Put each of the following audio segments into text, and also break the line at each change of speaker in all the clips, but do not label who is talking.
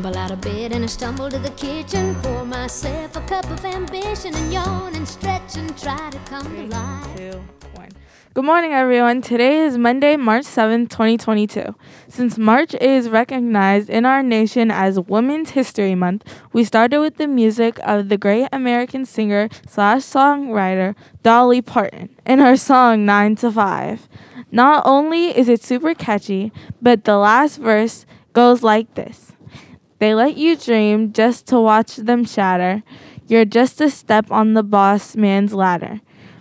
tumble out of bed and I stumble to the kitchen, pour myself a cup of ambition and yawn and stretch and try to come to life.
Two, one. Good morning, everyone. Today is Monday, March 7th, 2022. Since March is recognized in our nation as Women's History Month, we started with the music of the great American singer slash songwriter Dolly Parton in her song 9 to 5. Not only is it super catchy, but the last verse goes like this They let you dream just to watch them shatter. You're just a step on the boss man's ladder.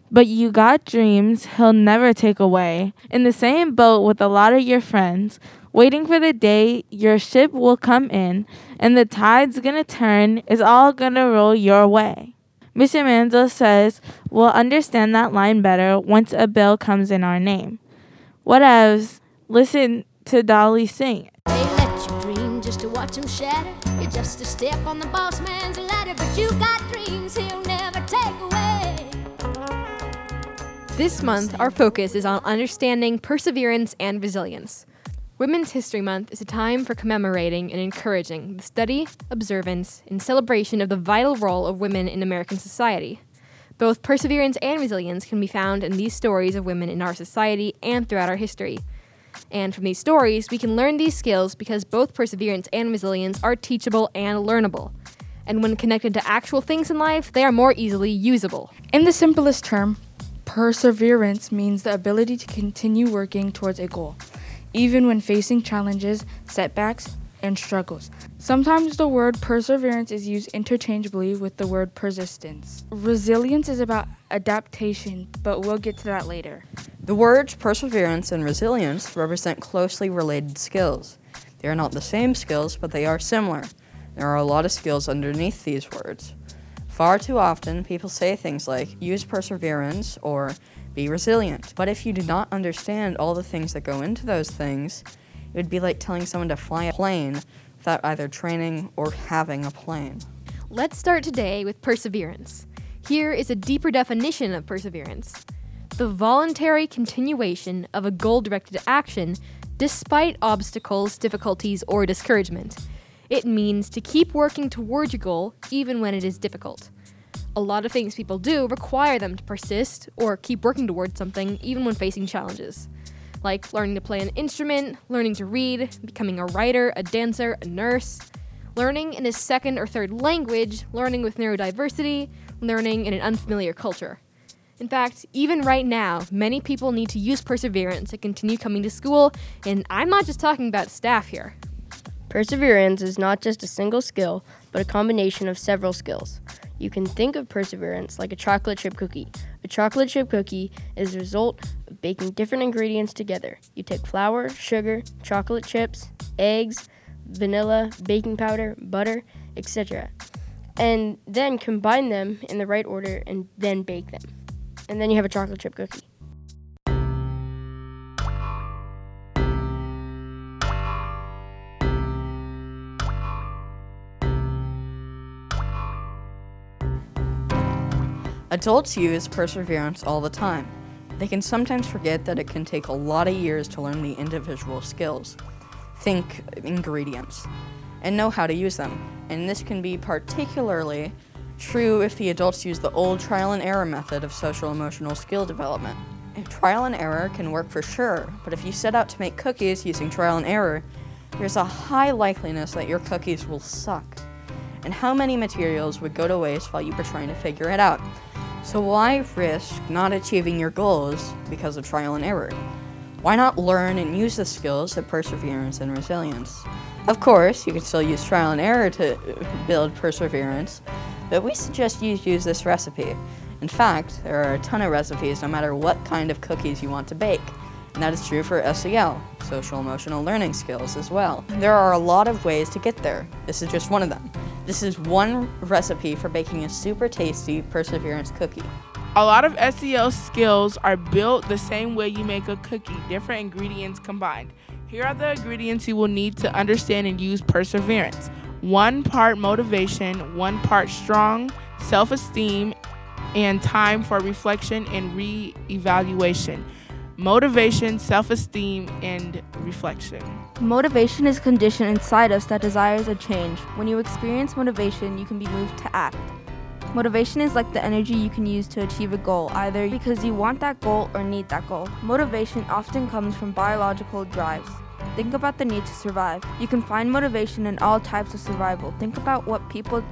But you got dreams he'll never take away. In the same boat with a lot of your friends, waiting for the day your ship will come in and the tide's gonna turn, is all gonna roll your way. Mr. Manzo says we'll understand that line better once a bill comes in our name. Whatevs, listen to Dolly sing.
Watch them shatter. You're just a step on the boss man's ladder, but you got dreams he'll never take away.
This month, our focus is on understanding perseverance and resilience. Women's History Month is a time for commemorating and encouraging the study, observance, and celebration of the vital role of women in American society. Both perseverance and resilience can be found in these stories of women in our society and throughout our history. And from these stories, we can learn these skills because both perseverance and resilience are teachable and learnable. And when connected to actual things in life, they are more easily usable.
In the simplest term, perseverance means the ability to continue working towards a goal, even when facing challenges, setbacks, and struggles. Sometimes the word perseverance is used interchangeably with the word persistence. Resilience is about adaptation, but we'll get to that later.
The words perseverance and resilience represent closely related skills. They are not the same skills, but they are similar. There are a lot of skills underneath these words. Far too often, people say things like use perseverance or be resilient. But if you do not understand all the things that go into those things, it would be like telling someone to fly a plane without either training or having a plane.
Let's start today with perseverance. Here is a deeper definition of perseverance the voluntary continuation of a goal directed action despite obstacles, difficulties, or discouragement. It means to keep working towards your goal even when it is difficult. A lot of things people do require them to persist or keep working towards something even when facing challenges. Like learning to play an instrument, learning to read, becoming a writer, a dancer, a nurse, learning in a second or third language, learning with neurodiversity, learning in an unfamiliar culture. In fact, even right now, many people need to use perseverance to continue coming to school, and I'm not just talking about staff here.
Perseverance is not just a single skill, but a combination of several skills. You can think of perseverance like a chocolate chip cookie. A chocolate chip cookie is the result of baking different ingredients together. You take flour, sugar, chocolate chips, eggs, vanilla, baking powder, butter, etc. And then combine them in the right order and then bake them. And then you have a chocolate chip cookie.
Adults use perseverance all the time. They can sometimes forget that it can take a lot of years to learn the individual skills. Think ingredients and know how to use them. And this can be particularly true if the adults use the old trial and error method of social emotional skill development. Trial and error can work for sure, but if you set out to make cookies using trial and error, there's a high likeliness that your cookies will suck. And how many materials would go to waste while you were trying to figure it out? So why risk not achieving your goals because of trial and error? Why not learn and use the skills of perseverance and resilience? Of course, you can still use trial and error to build perseverance, but we suggest you use this recipe. In fact, there are a ton of recipes no matter what kind of cookies you want to bake. And that is true for SEL, social emotional learning skills, as well. There are a lot of ways to get there. This is just one of them. This is one recipe for baking a super tasty perseverance cookie.
A lot of SEL skills are built the same way you make a cookie, different ingredients combined. Here are the ingredients you will need to understand and use perseverance one part motivation, one part strong self esteem, and time for reflection and re evaluation. Motivation, self esteem, and reflection.
Motivation is a condition inside us that desires a change. When you experience motivation, you can be moved to act. Motivation is like the energy you can use to achieve a goal, either because you want that goal or need that goal. Motivation often comes from biological drives. Think about the need to survive. You can find motivation in all types of survival. Think about what people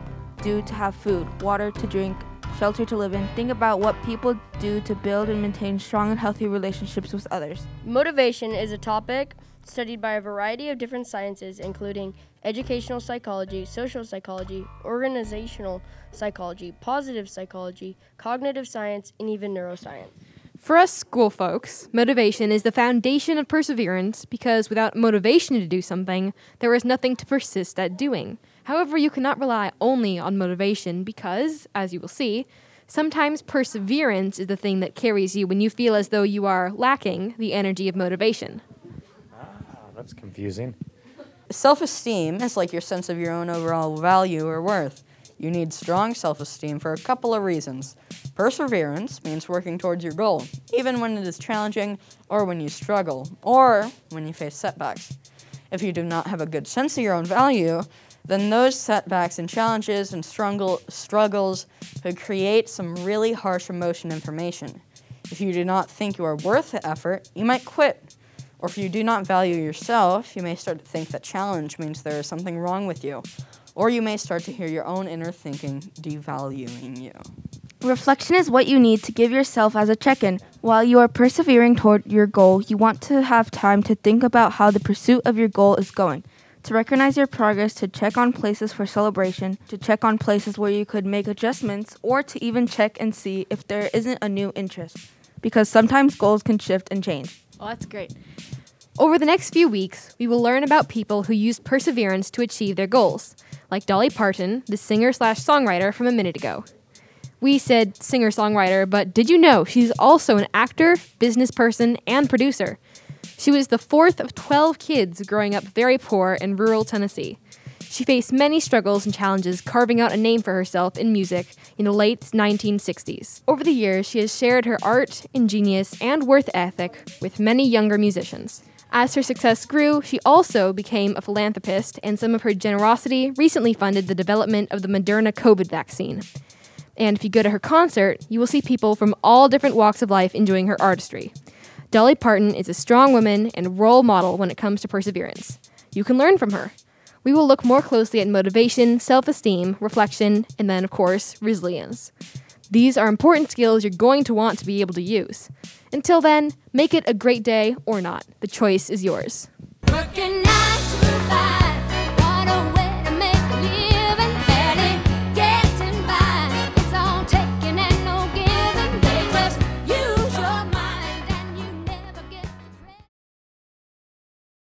do to have food, water to drink, shelter to live in. Think about what people do to build and maintain strong and healthy relationships with others.
Motivation is a topic studied by a variety of different sciences, including educational psychology, social psychology, organizational psychology, positive psychology, cognitive science, and even neuroscience.
For us school folks, motivation is the foundation of perseverance because without motivation to do something, there is nothing to persist at doing. However, you cannot rely only on motivation because, as you will see, sometimes perseverance is the thing that carries you when you feel as though you are lacking the energy of motivation.
Ah, that's confusing.
Self esteem is like your sense of your own overall value or worth. You need strong self esteem for a couple of reasons. Perseverance means working towards your goal, even when it is challenging, or when you struggle, or when you face setbacks. If you do not have a good sense of your own value, then those setbacks and challenges and struggle, struggles could create some really harsh emotion information. If you do not think you are worth the effort, you might quit. Or if you do not value yourself, you may start to think that challenge means there is something wrong with you. Or you may start to hear your own inner thinking devaluing you.
Reflection is what you need to give yourself as a check in. While you are persevering toward your goal, you want to have time to think about how the pursuit of your goal is going, to recognize your progress, to check on places for celebration, to check on places where you could make adjustments, or to even check and see if there isn't a new interest. Because sometimes goals can shift and change.
Oh, that's great. Over the next few weeks, we will learn about people who used perseverance to achieve their goals, like Dolly Parton, the singer slash songwriter from a minute ago. We said singer songwriter, but did you know she's also an actor, business person, and producer? She was the fourth of 12 kids growing up very poor in rural Tennessee. She faced many struggles and challenges carving out a name for herself in music in the late 1960s. Over the years, she has shared her art, ingenious, and worth ethic with many younger musicians. As her success grew, she also became a philanthropist, and some of her generosity recently funded the development of the Moderna COVID vaccine. And if you go to her concert, you will see people from all different walks of life enjoying her artistry. Dolly Parton is a strong woman and role model when it comes to perseverance. You can learn from her. We will look more closely at motivation, self esteem, reflection, and then, of course, resilience. These are important skills you're going to want to be able to use. Until then, make it a great day or not. The choice is yours.